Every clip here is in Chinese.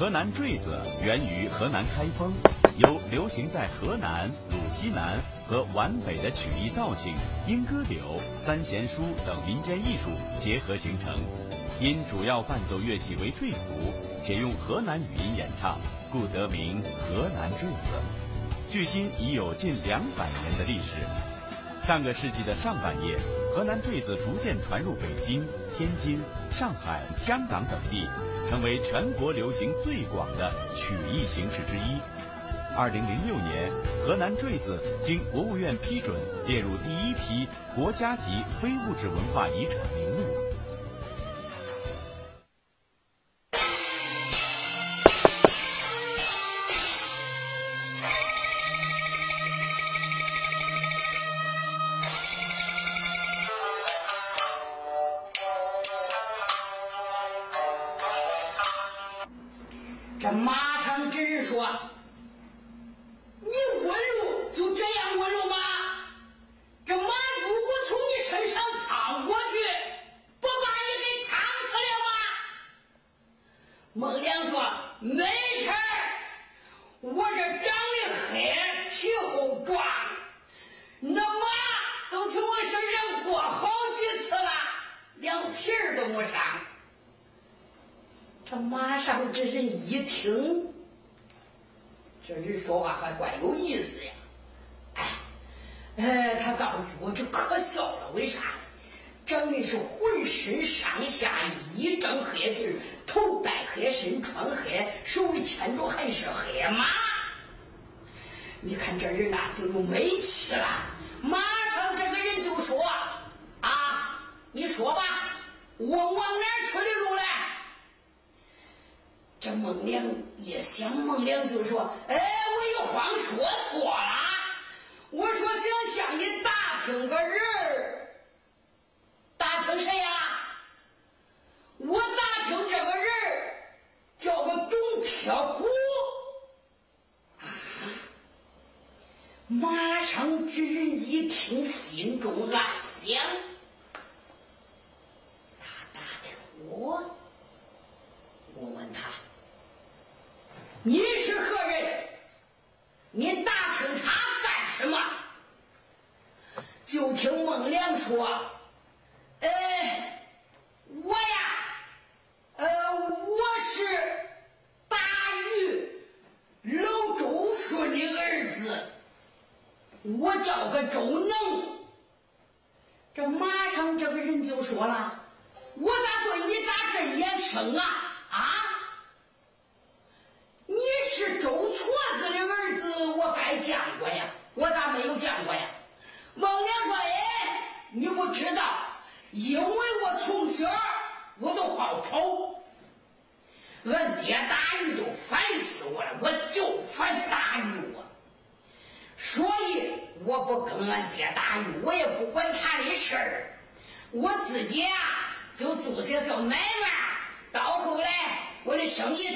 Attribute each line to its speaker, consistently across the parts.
Speaker 1: 河南坠子源于河南开封，由流行在河南、鲁西南和皖北的曲艺道情、莺歌柳、三弦书等民间艺术结合形成。因主要伴奏乐器为坠鼓，且用河南语音演唱，故得名河南坠子。距今已有近两百年的历史。上个世纪的上半叶，河南坠子逐渐传入北京、天津上海香港等地成为全国流行最广的曲艺形式之一。二零零六年河南坠子经国务院批准列入第一批国家级非物质文化遗产名录。马上之人一听心中暗想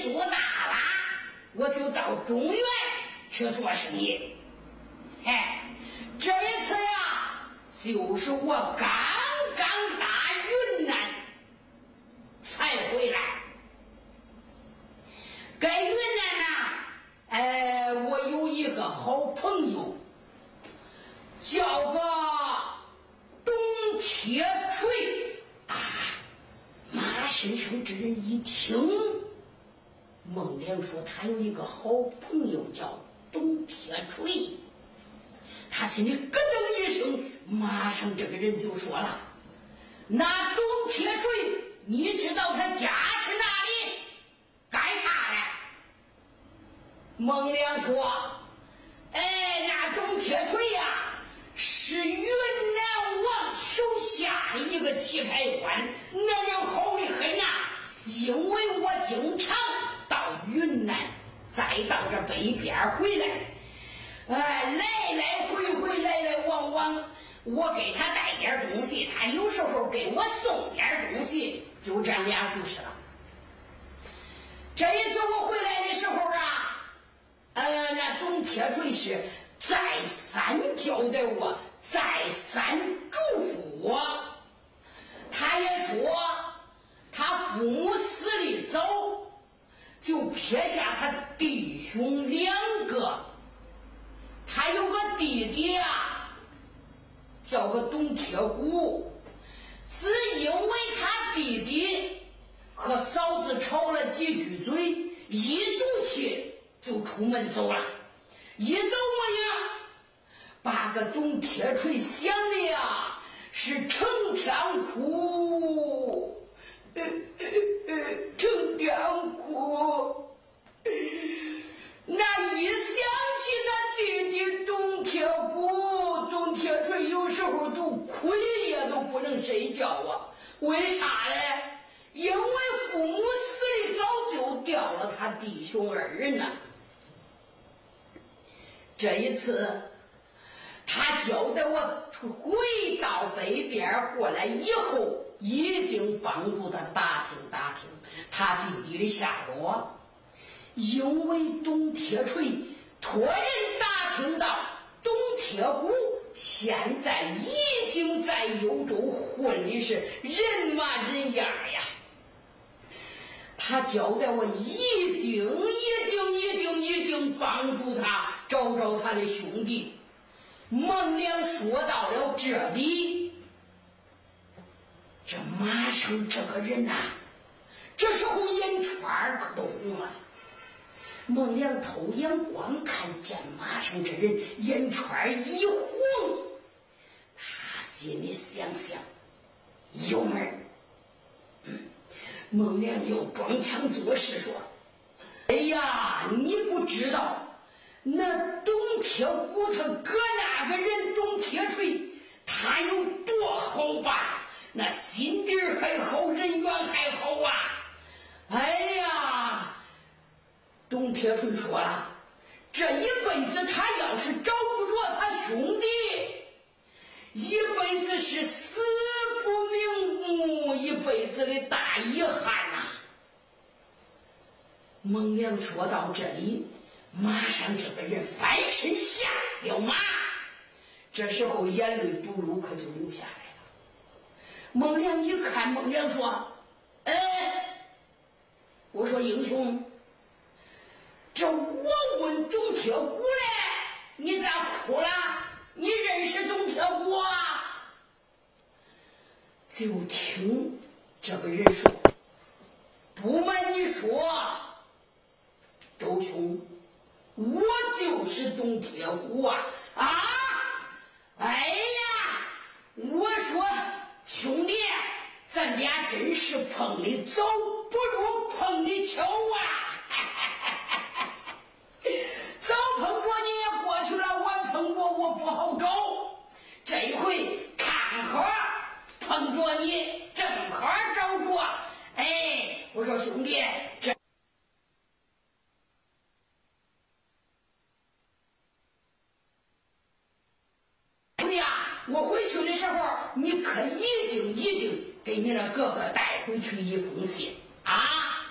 Speaker 1: 做大了？我就到中原去做生意。哎这一次呀就是我刚刚打云南才回来。在云南呐哎我有一个好朋友叫个董铁锤啊马先生这人一听孟良说他有一个好朋友叫董铁锤。他心里咯噔一声马上这个人就说了那董铁锤你知道他家是哪里？干啥的孟良说哎那董铁锤呀是云南王手下的一个棋牌官那人好得很呐因为我经常到云南，再到这北边回来，哎，来来回回，来来往往，我给他带点东西，他有时候给我送点东西，就这俩就是了。这一次我回来的时候啊，呃，那董铁锤是再三交代我，再三嘱咐我，他也说他
Speaker 2: 父母死的早。就撇
Speaker 1: 下他弟兄两个，他有个弟弟啊，叫个董铁骨，只因为他弟弟和嫂子吵了几句嘴，一赌气就出门走了，一走过去，把个董铁锤想的呀，是成天哭。成天哭。那一想起他弟弟董铁不、董铁锤，有时候都哭一夜都不能睡觉啊！为啥嘞？因为父母死的早，就掉了他弟兄二人呐。这一次，他交代我回到北边过来以后，一定帮助他打听打听他弟弟的下落。因为董铁锤托人打听到，董铁骨现在已经在幽州混的是人模人样呀。他交代我一定、一定、一定、一定帮助他找找他的兄弟。孟良说到了这里，这马上这个人呐，这时候眼圈可都红了。孟良偷眼光看见马上这人眼圈一红，他心里想想有门。孟良又装腔作势说：“哎呀，你不知道，那董铁骨他哥那个人董铁锤，他有多好吧？那心地还好，人缘还好啊！哎呀。”董铁锤说了：“这一辈子，他要是找不着他兄弟，一辈子是死不瞑目，一辈子的大遗憾呐。”孟良说到这里，马上这个人翻身下了马，这时候眼泪不噜可就流下来了。孟良一看，孟良说：“哎，我说英雄。”这我问董铁骨嘞，你咋哭了？你认识董铁骨啊？就听这个人说：“不瞒你说，周兄，我就是董铁虎啊！”啊！哎呀，我说兄弟，咱俩真是碰的早，不如碰的巧啊！早碰着你也过去了，晚碰着我不好找，这回看好碰着你，正好找着。哎，我说兄弟，这兄弟啊，我回去的时候，你可一定一定给你那哥哥带回去一封信啊！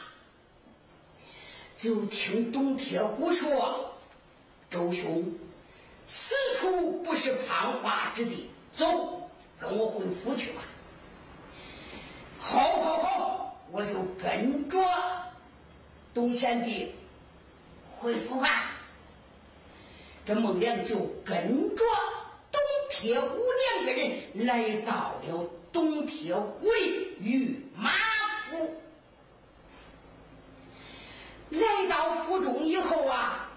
Speaker 1: 就听董铁虎说，周兄。此处不是攀花之地，走，跟我回府去吧。好，好，好，我就跟着董贤弟回府吧。这孟良就跟着铁虎两个人来到了董铁虎的御马府。来到府中以后啊，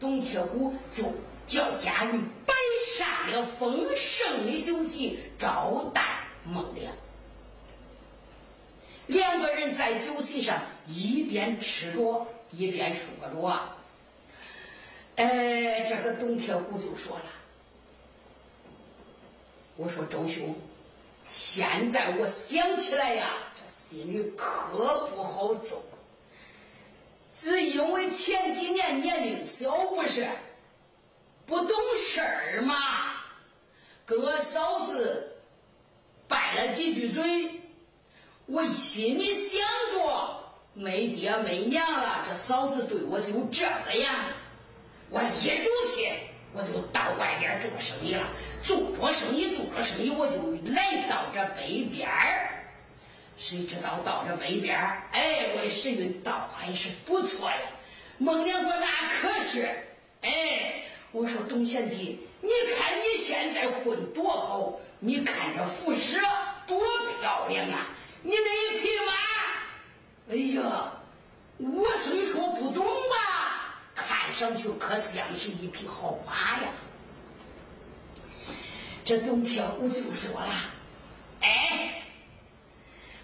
Speaker 1: 董铁虎就。叫家人摆上了丰盛的酒席招待孟良。两个人在酒席上一边吃着一边说着。哎，这个董铁虎就说了：“我说周兄，现在我想起来呀，这心里可不好受，只因为前几年年龄小，不是？”不懂事儿嘛，跟我嫂子拌了几句嘴，我心里想着没爹没娘了，这嫂子对我就这个样，我一赌气我就到外边做生意了，做着生意做着生意，我就来到这北边儿，谁知道到这北边儿，哎，我的时运倒还是不错呀。孟良说那可是，哎。我说董贤弟，你看你现在混多好，你看这服饰多漂亮啊！你那一匹马，哎呀，我虽说不懂吧，看上去可像是一匹好马呀。这董铁虎就说了：“哎，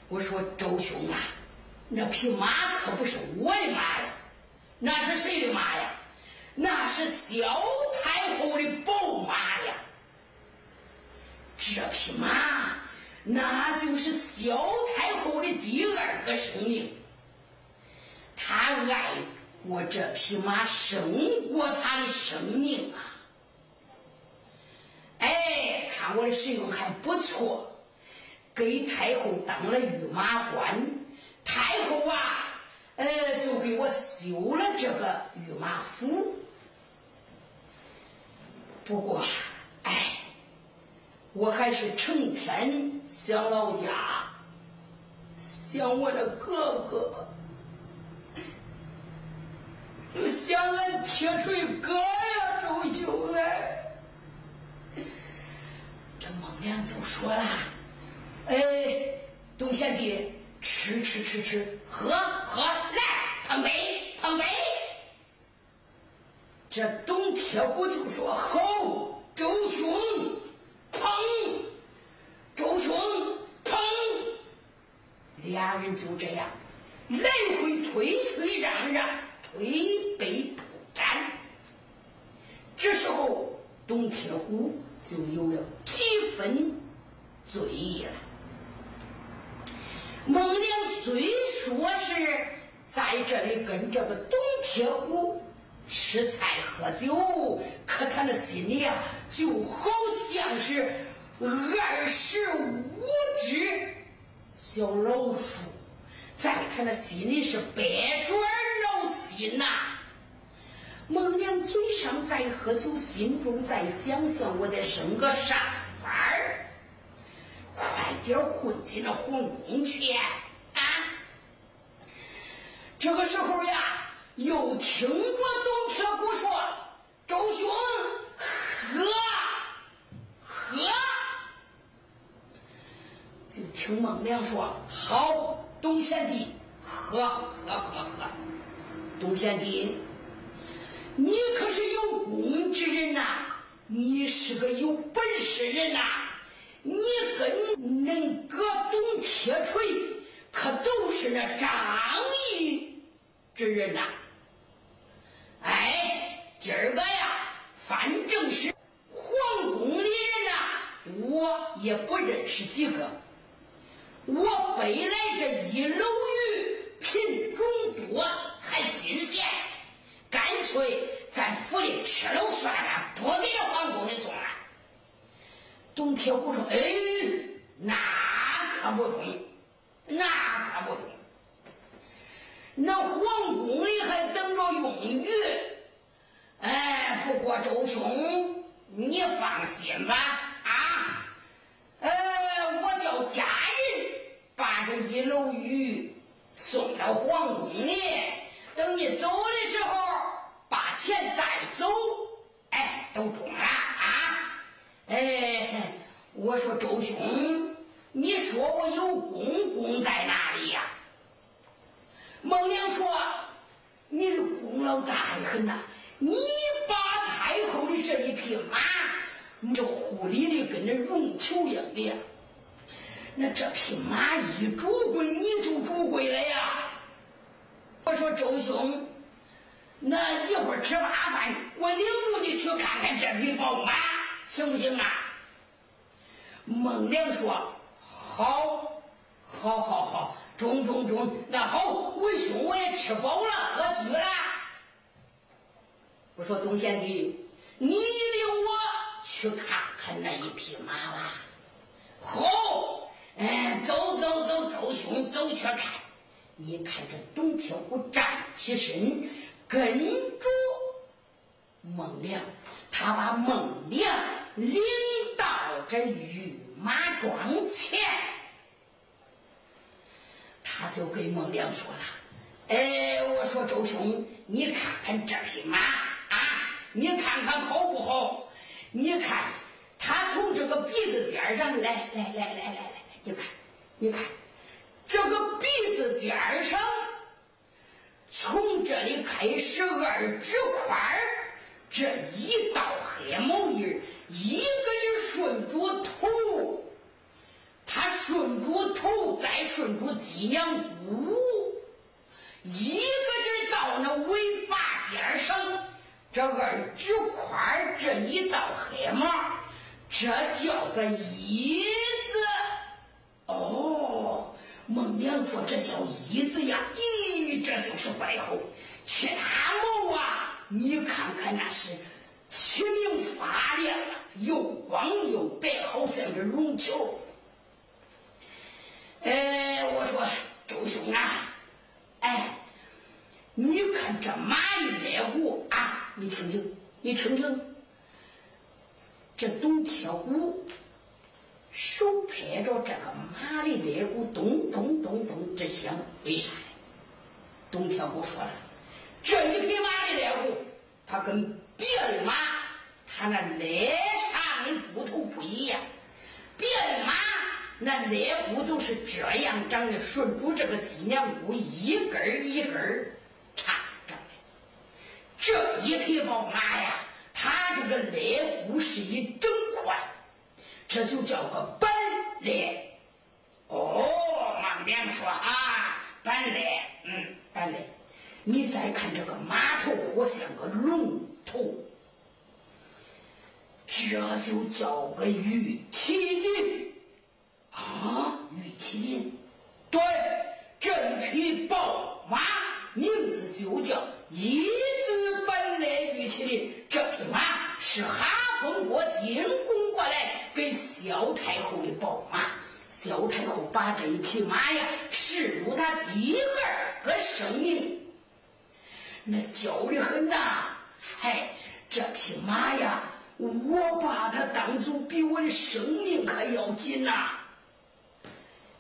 Speaker 1: 我说周兄啊，那匹马可不是我的马呀，那是谁的马呀？那是萧太后的宝马呀。这匹马，那就是萧太后的第二个生命。她爱我这匹马，胜过他的生命啊。”哎，看我的使用还不错，给太后当了御马官，太后啊，呃，就给我修了这个御马府。不过，哎，我还是成天想老家，想我的哥哥，想俺铁锤哥呀，周兄哎。孟良就说了：“哎，董贤弟，吃吃吃吃，喝喝，来碰杯碰杯。”这董铁骨就说：“好，周兄，碰，周兄碰。”俩人就这样来回推推让让，推杯不沾。这时候，董铁虎。就有了几分醉意了。孟良虽说是在这里跟这个董铁虎吃菜喝酒，可他那心里啊，就好像是二十五只小老鼠，在他那心里是百转心呐。孟良嘴上在喝酒，心中在想象：我得生个啥法儿，快点混进那皇宫去啊！这个时候呀，又听着董铁骨说：“周兄，喝喝。”就听孟良说：“好，董贤弟，喝喝喝喝，董贤弟。”你可是有功之人呐，你是个有本事人呐，你跟恁哥董铁锤可都是那仗义之人呐。哎，今儿个呀，反正是皇宫里人呐，我也不认识几个。我背来这一篓鱼，品，还新鲜。干脆咱府里吃了算了，不给这皇宫里送了。董铁虎说：“哎，那可不中，那可不中。那皇宫里还等着用鱼。哎，不过周兄，你放心吧，啊，呃，我叫家人把这一篓鱼送到皇宫里。”等你走的时候，把钱带走，哎，都中了啊！哎，我说周兄，你说我有功，功在哪里呀？孟良说：“你的功劳大的很呐！你把太后的这一匹马，你这护理的跟那绒球一样的，那这匹马一主归，你就主归了呀。”我说周兄，那一会儿吃罢饭，我领着你去看看这匹宝马，行不行啊？孟良说：“好，好，好，好，中，中，中。那好，为兄我也吃饱了，喝足了。”我说东贤弟，你领我去看看那一匹马吧。好，哎，走走走，周兄走去看。你看这董天虎站起身，跟着孟良，他把孟良领到这御马庄前，他就给孟良说了：“哎，我说周兄，你看看这匹马啊，你看看好不好？你看，他从这个鼻子尖上来来来来来来，你看，你看，这个鼻子尖上，从这里开始二指宽，这一道黑毛印一个是顺着头，他顺着头，再顺着脊梁骨，一个劲到那尾巴尖上。这二指宽这一道黑毛，这叫个一。孟良说这叫椅子呀，咦，这就是怪猴。其他毛啊，你看看那是清明发亮啊，又光又白，好像这绒球。哎，我说周兄啊，哎，你看这马的肋骨啊。你听听，你听听，这董铁骨手拍着这个马的肋骨，咚咚咚咚直响。为啥呀？董铁骨说了，这一匹马的肋骨，它跟别的马，它那肋上的骨头不一样。别的马那肋骨都是这样长的，顺着这个脊梁骨一根儿一根儿插。这一匹宝马呀，它这个肋骨是一整块，这就叫个本领。哦，马良说啊，本领，嗯，本领。你再看这个马头，活像个龙头，这就叫个玉麒麟。啊，玉麒麟，对，这一匹宝马名字就叫一字本领玉。麒麟这匹马是哈风国进贡过来给萧太后的宝马，萧太后把这一匹马呀视如她第二个生命，那娇的很呐！嗨，这匹马呀，我把它当做比我的生命可要紧呐！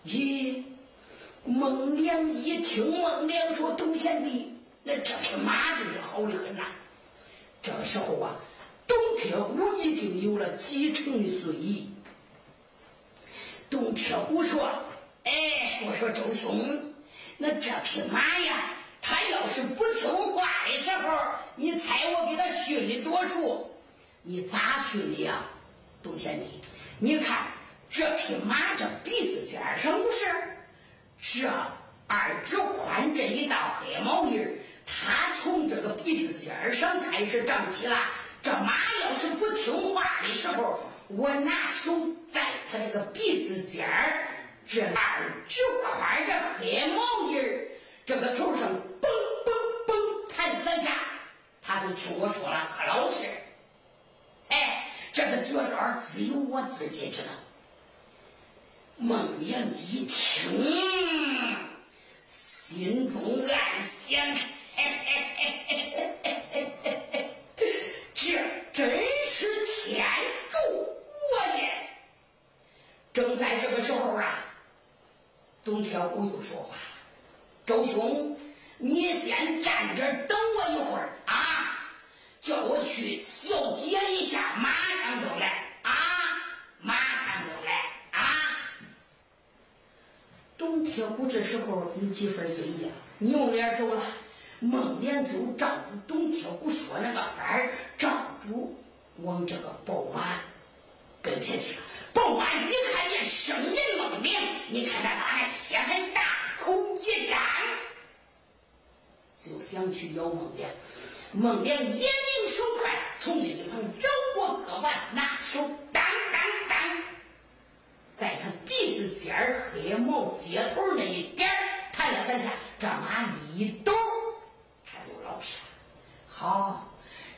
Speaker 1: 咦，孟良一听孟良说董贤弟，那这匹马就是好的很呐！这个时候啊，董铁骨已经有了几成的醉意。董铁骨说：“哎，我说周兄，那这匹马呀，它要是不听话的时候，你猜我给它训的多熟？你咋训的呀，董贤弟？你看这匹马这鼻子尖上不是这二指宽这一道黑毛印儿。”它从这个鼻子尖上开始长起了。这马要是不听话的时候，我拿手在他这个鼻子尖儿这二指宽这黑毛印儿这个头上嘣嘣嘣弹三下，他就听我说了，可老实。哎，这个绝招只有我自己知道。孟良一听，心中暗想。嘿嘿嘿嘿嘿嘿嘿正在这个时候啊，董铁虎又说话了：“周兄，你先站这等我一会儿啊，叫我去小解一下，马上就来啊，马上就来啊！”董铁虎这时候有几分醉意，扭脸走了。孟连就照着董铁虎说那个法儿，照着往这个宝马跟前去了。保安一看见生人孟良，你看他把那血盆大口一张，就想去咬孟良。孟良眼明手快，从那一旁绕过胳膊，拿手当当当，在他鼻子尖儿黑毛接头那一点弹了三下，这马一抖。他就老实了好，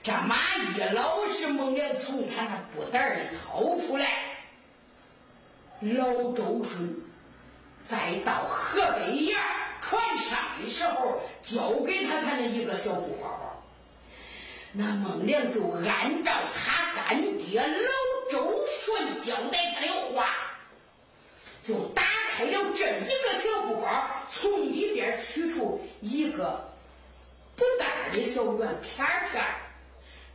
Speaker 1: 这马一老是，孟良从他那布袋里掏出来。老周顺再到河北沿船上的时候，交给他他那一个小布包包。那孟良就按照他干爹老周顺交代他的话，就打开了这一个小布包，从里边取出一个。布袋的小圆片片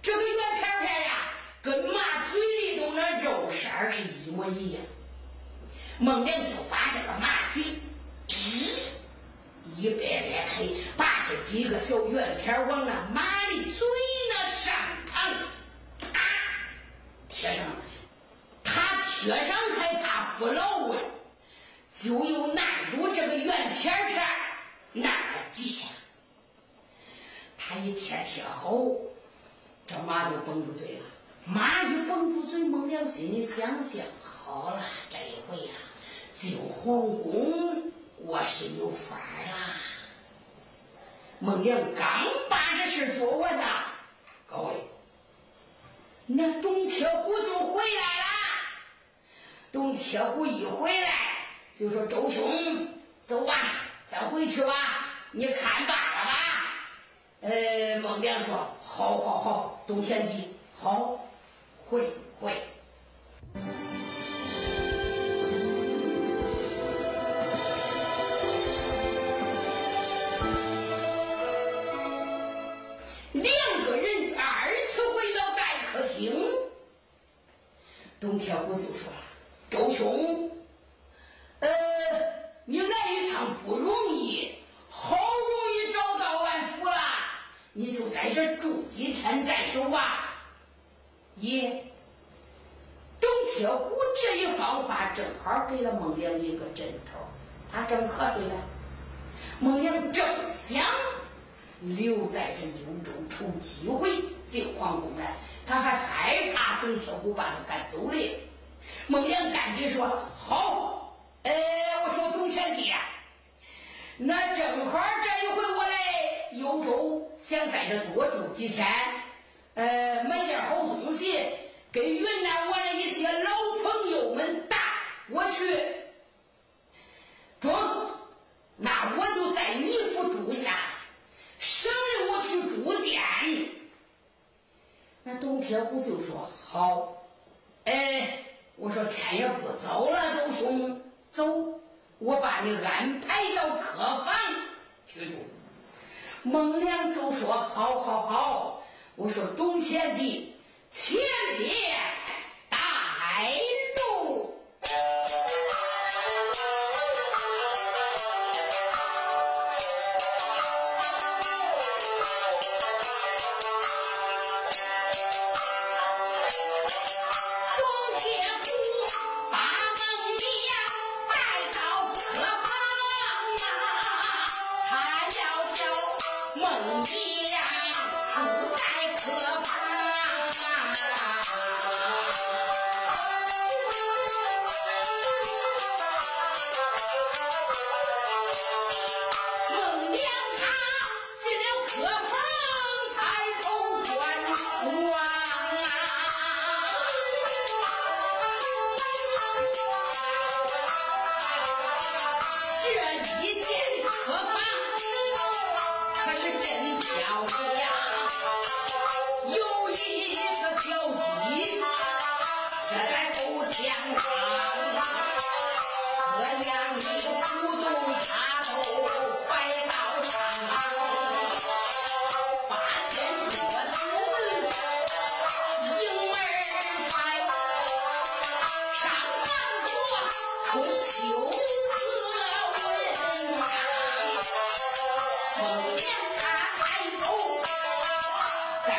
Speaker 1: 这个圆片片呀，跟马嘴里头那肉色是一模一样。孟良就把这个马嘴一掰掰开，把这几个小圆片往那马的嘴那上膛，啪贴上。他贴上还怕不牢啊，就又按住这个圆片片按了几下。他一贴贴好，这马就绷住嘴了。马一绷住嘴，孟良心里想想：好了，这一回呀。进皇宫，我是有法啦。孟良刚把这事做完呐，各位，那董铁骨就回来了。董铁骨一回来，就说：“周兄，走吧，咱回去吧，你看吧。”呃，孟良说：“好，好，好，董贤弟，好，会，会。”两个人二次回到待客厅，董天武就说：“周兄”呃，你来一趟不容易，好容易找到俺府了，你就在这住几天再走吧。”咦，董铁虎这一番话正好给了孟良一个枕头，他正瞌睡呢。孟良正想留在这幽州瞅机会进皇宫来。他还害怕董铁虎把他赶走了。孟良赶紧说：“好，哎，我说董贤弟呀，那正好这一回我来幽州，想在这多住几天，呃，买点好东西，跟云南我的一些老朋友们带我去。中，那我就在你府住下，省得我去住店。”那董铁虎就说：“好，哎，我说天也不早了，周兄，走，我把你安排到客房去住。”孟良就说：“好，好，好。”我说：“董贤弟，前边带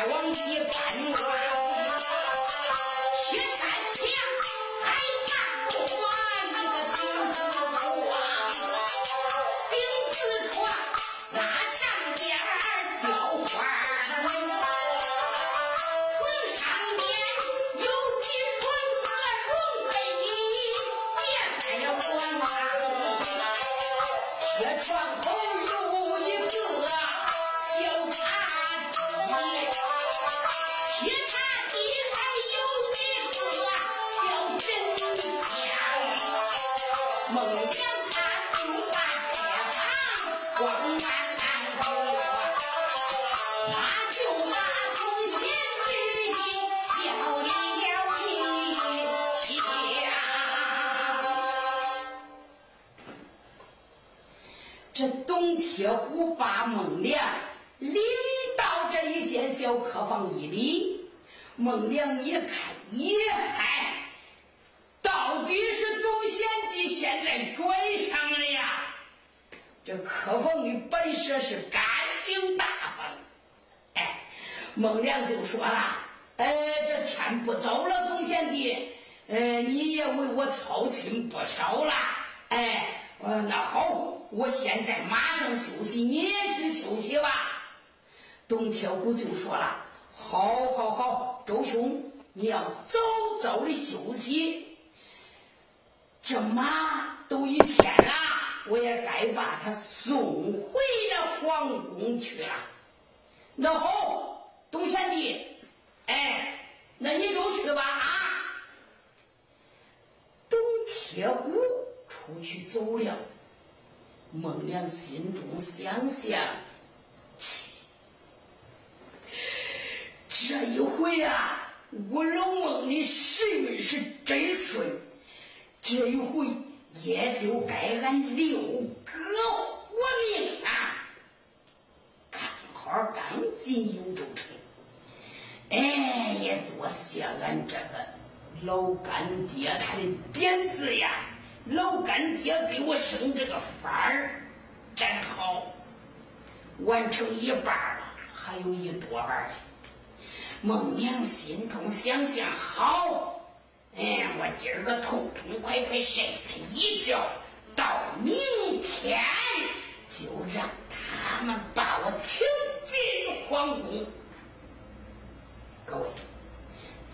Speaker 1: 这孟良就说了：“哎，这天不早了，东贤弟，呃，你也为我操心不少了。哎，呃，那好，我现在马上休息，你也去休息吧。”董铁虎就说了。好，好，好，周兄，你要早早的休息。这马都一天了，我也该把他送回了皇宫去了。那好，东贤弟，哎，那你就去吧啊！董铁虎出去走了，孟良心中想想。这一回啊，我老孟的时运是真顺，这一回也就该俺六哥活命啊！看好刚进幽州，哎，也多谢俺这个老干爹他的点子呀！老干爹给我生这个法儿，真好，完成一半了，还有一多半嘞。孟娘心中想想：好，哎，我今儿个痛痛快快睡他一觉，到明天就让他们把我请进皇宫。各位，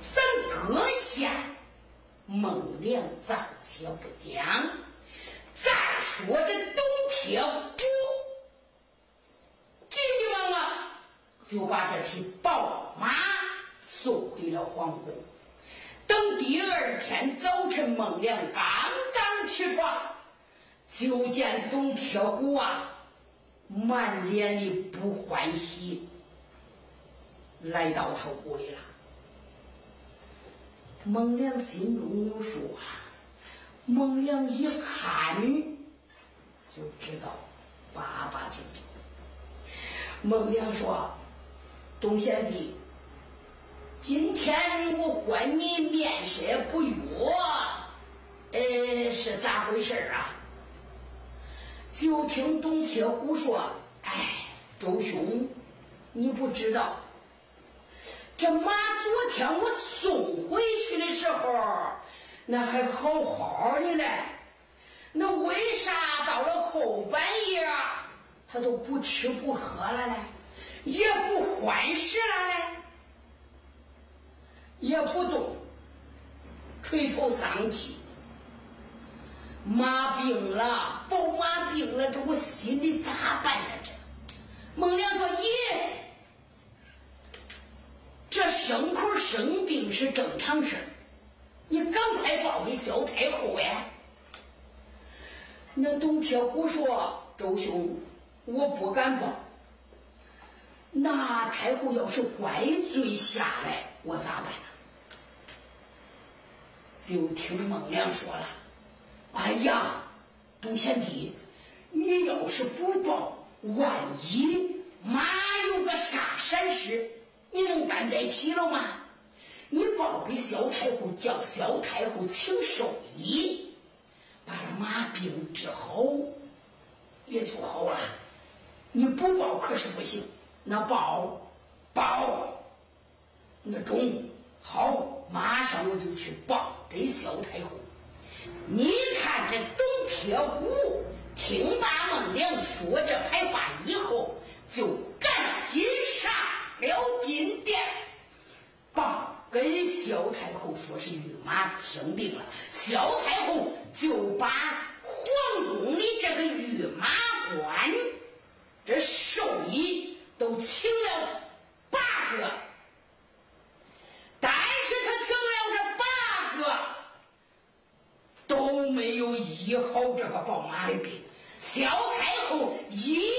Speaker 1: 咱阁下孟良暂且不讲，再说这董铁虎，急急忙忙就把这匹宝马。送回了皇宫。等第二天早晨，孟良刚刚起床，就见董铁虎啊，满脸的不欢喜，来到他屋里了。孟良心中有数啊，孟良一看就知道八八九九。孟良说：“董贤弟。”今天我观你面色不悦，呃，是咋回事啊？就听董铁虎说：“哎，周兄，你不知道，这马昨天我送回去的时候，那还好好的嘞，那为啥到了后半夜，他都不吃不喝了嘞，也不欢食了嘞？”也不动，垂头丧气。马病了，宝马病了，这我心里咋办呢？这孟良说：“咦，这牲口生病是正常事你赶快报给萧太后呀。”那董铁虎说：“周兄，我不敢报。那太后要是怪罪下来，我咋办？”就听孟良说了：“哎呀，董贤弟，你要是不报，万一马有个啥闪失，你能担得起了吗？你报给萧太后，叫萧太后请兽医，把马病治好，也就好了。你不报可是不行，那报，报，那中。”好，马上我就去报给萧太后。你看这董铁虎听罢孟良说这排话以后，就赶紧上了金殿，报给萧太后说是御马生病了。萧太后就把皇宫里这个御马官、这兽医都请了八个。但是他请了这八个，都没有医好这个宝马的病。萧太后一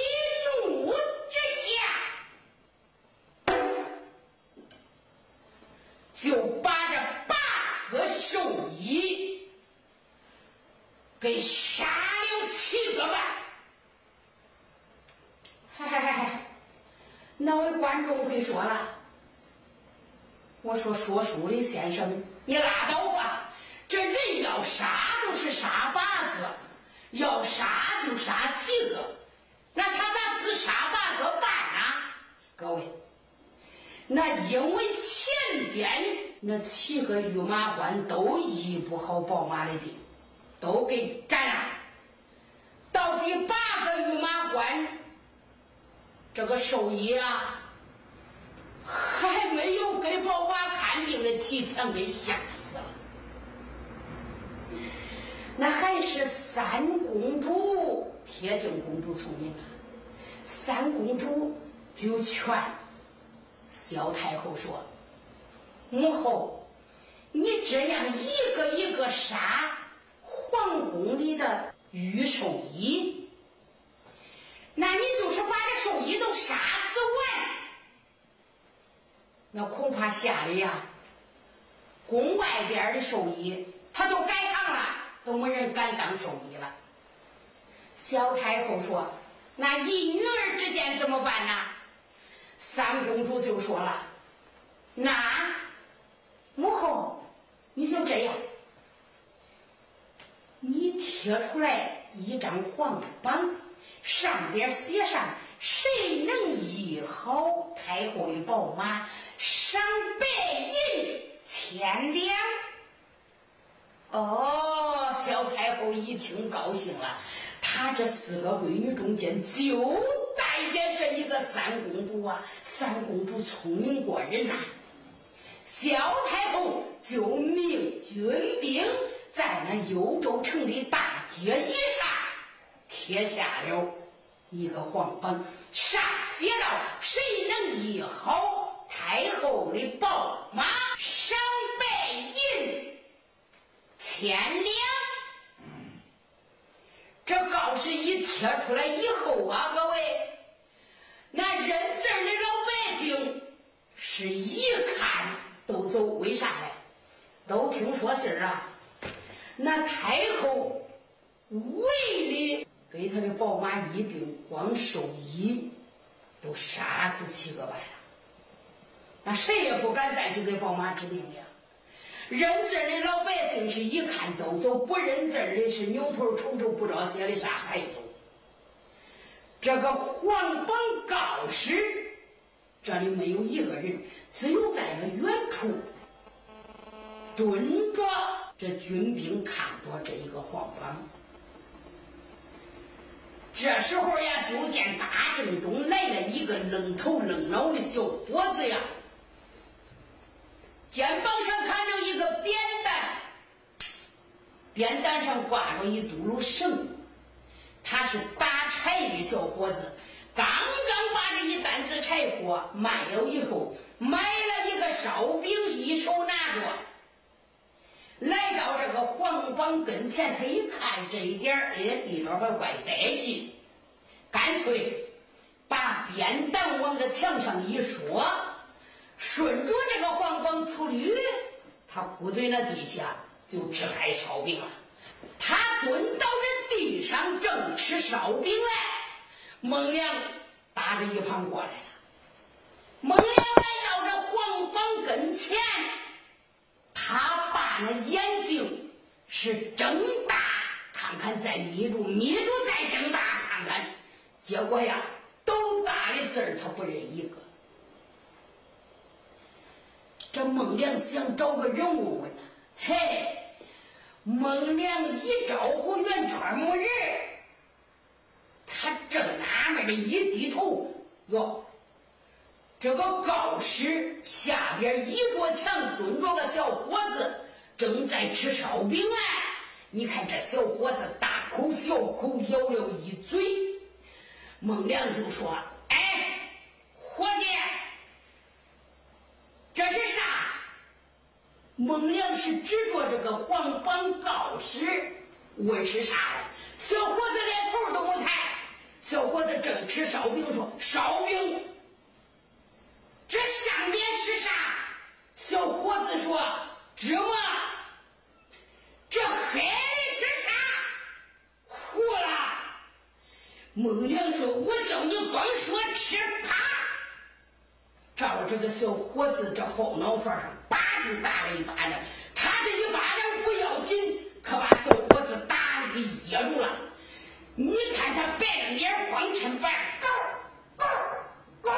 Speaker 1: 就把这八个兽医给杀了七个半。嗨嗨嗨嗨，那位观众会说了。我说说书的先生，你拉倒吧！这人要杀都是杀八个，要杀就杀七个，那他咋只杀八个半呢？各位，那因为前边那七个御马官都医不好宝马的病，都给斩了。到第八个御马官，这个兽医啊。还没有给宝马看病的，提前给吓死了。那还是三公主，铁镜公主聪明啊！三公主就劝萧太后说：“母后，你这样一个一个杀皇宫里的御兽医，那你就是把这兽医都杀死完。”那恐怕吓的呀，宫外边的兽医他都改行了，都没人敢当兽医了。萧太后说：“那一女儿之间怎么办呢？”三公主就说了：“那母后，你就这样，你贴出来一张黄榜，上边写上谁能医好太后的宝马。”赏白银千两。哦，小太后一听高兴了，她这四个闺女中间就见这一个三公主啊！三公主聪明过人呐，小太后就命军兵在那幽州城的大街以上贴下了一个黄榜，上写道：“谁能医好？”太后的宝马赏白银千两，这告示一贴出来以后啊，各位，那认字的老百姓是一看都走，为啥嘞？都听说信儿啊，那太后为的给他的宝马医病，光兽医都杀死七个半。那谁也不敢再去给宝马治病了。认字的老百姓是一看都走，不认字的是扭头瞅瞅，不知道写的啥还走。这个黄榜告示，这里没有一个人，只有在那远处蹲着这军兵看着这一个黄榜。这时候呀，就见大正中来了一个愣头愣脑的小伙子呀。肩膀上扛着一个扁担，扁担上挂着一嘟噜绳。他是打柴的小伙子，刚刚把这一担子柴火卖了以后，买了一个烧饼，一手拿着，来到这个黄榜跟前。他一看这一点儿哎，里边还怪带劲，干脆把扁担往这墙上一说。顺着这个黄榜出驴，他咕嘴那地下就吃开烧饼了。他蹲到这地上正吃烧饼嘞，孟良打着一旁过来了。孟良来到这黄榜跟前，他把那眼睛是睁大看看，再眯住，眯住再睁大看看，结果呀，都大的字儿他不认一个。这孟良想找个人问问呢，嘿，孟良一招呼圆圈没人，他正纳闷的一低头，哟，这个告示下边一桌墙蹲着个小伙子，正在吃烧饼哎，你看这小伙子大口小口咬了一嘴，孟良就说：“哎，伙计。”这是啥？孟良是指着这个黄榜告示问是啥嘞？小伙子连头都没抬。小伙子正吃烧饼，说：“烧饼。”这上面是啥？小伙子说：“芝麻。”这黑的是啥？糊了。孟良说：“我叫你光说吃，啪！”照这个小伙子这后脑勺上，叭就打了一巴掌。他这一巴掌不要紧，可把小伙子打的给噎住了。你看他白着脸光吃饭，咕咕咕，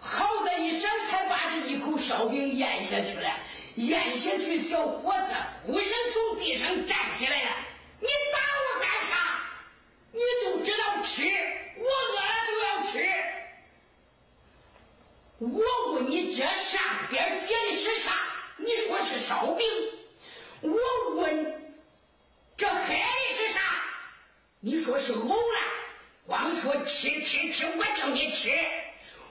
Speaker 1: 好的一声才把这一口烧饼咽下去了。咽下去，小伙子呼声从地上站起来了。你打我干啥？你就知道吃，我饿了就要吃。我问你，这上边写的是啥？你说是烧饼。我问，这黑的是啥？你说是藕了。光说吃吃吃，我叫你吃，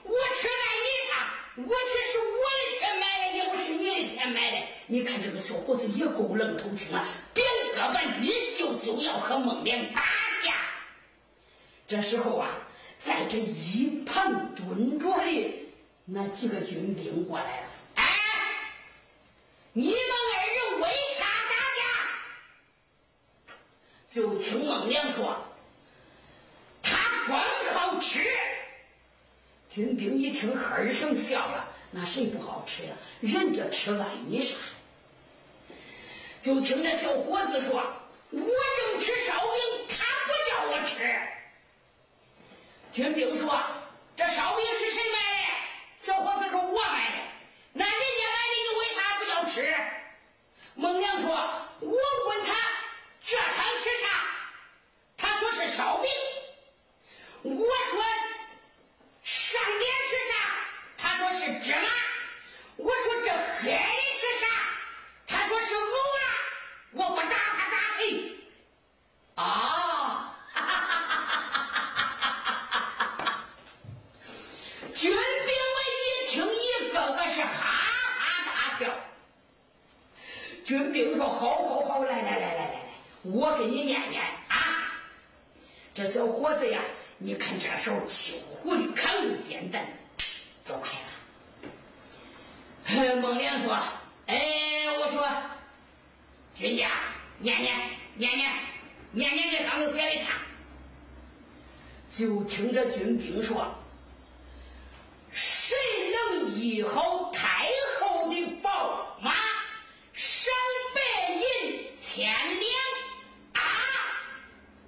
Speaker 1: 我吃碍你啥？我这是我的钱买的，也不是你的钱买的。你看这个小伙子也够愣头青了，扁胳膊绿袖就要和孟良打架。这时候啊，在这一旁蹲着的。那几个军兵过来了，你们二人为啥打架？就听孟良说，他光好吃。军兵一听，呵儿声笑了，那谁不好吃呀？人家吃碍你啥？就听那小伙子说，我正吃烧饼，他不叫我吃。军兵说，这烧饼是谁买的？小伙子说：“我买的，那人，吃？”孟良说：“我问他这上是啥，他说是烧饼。我说上边是啥，他说是芝麻。我说这黑的是啥，他说是藕了。我不打他打谁？啊！”军兵说：“好，好，好，来，来，来，来，来，来，我给你念念啊！这小伙子呀，你看这时候气呼呼的扛着扁担走开了。”孟良说：“哎，我说，军家念念，念念，念念这上头写的啥？”就听着军兵说：“谁能医好太后的宝马？”上白银千两啊！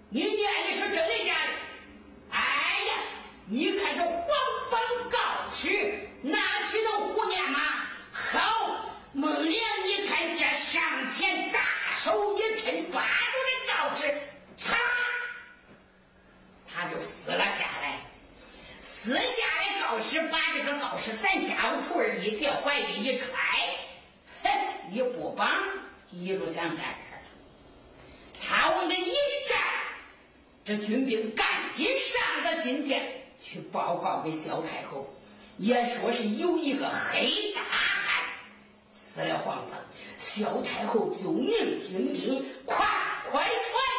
Speaker 1: 你念的是真的假的？哎呀，你看这黄榜告示，哪去能胡念吗？好，孟良，你看这上前大手一抻，抓住这告示，擦，他就撕了下来。撕下来告示，把这个告示三下五除二一叠怀里一揣。哼一步绑，一路想干。他往这一站，这军兵赶紧上到金殿去报告给萧太后，也说是有一个黑大汉死了皇上。萧太后就命军兵快快传。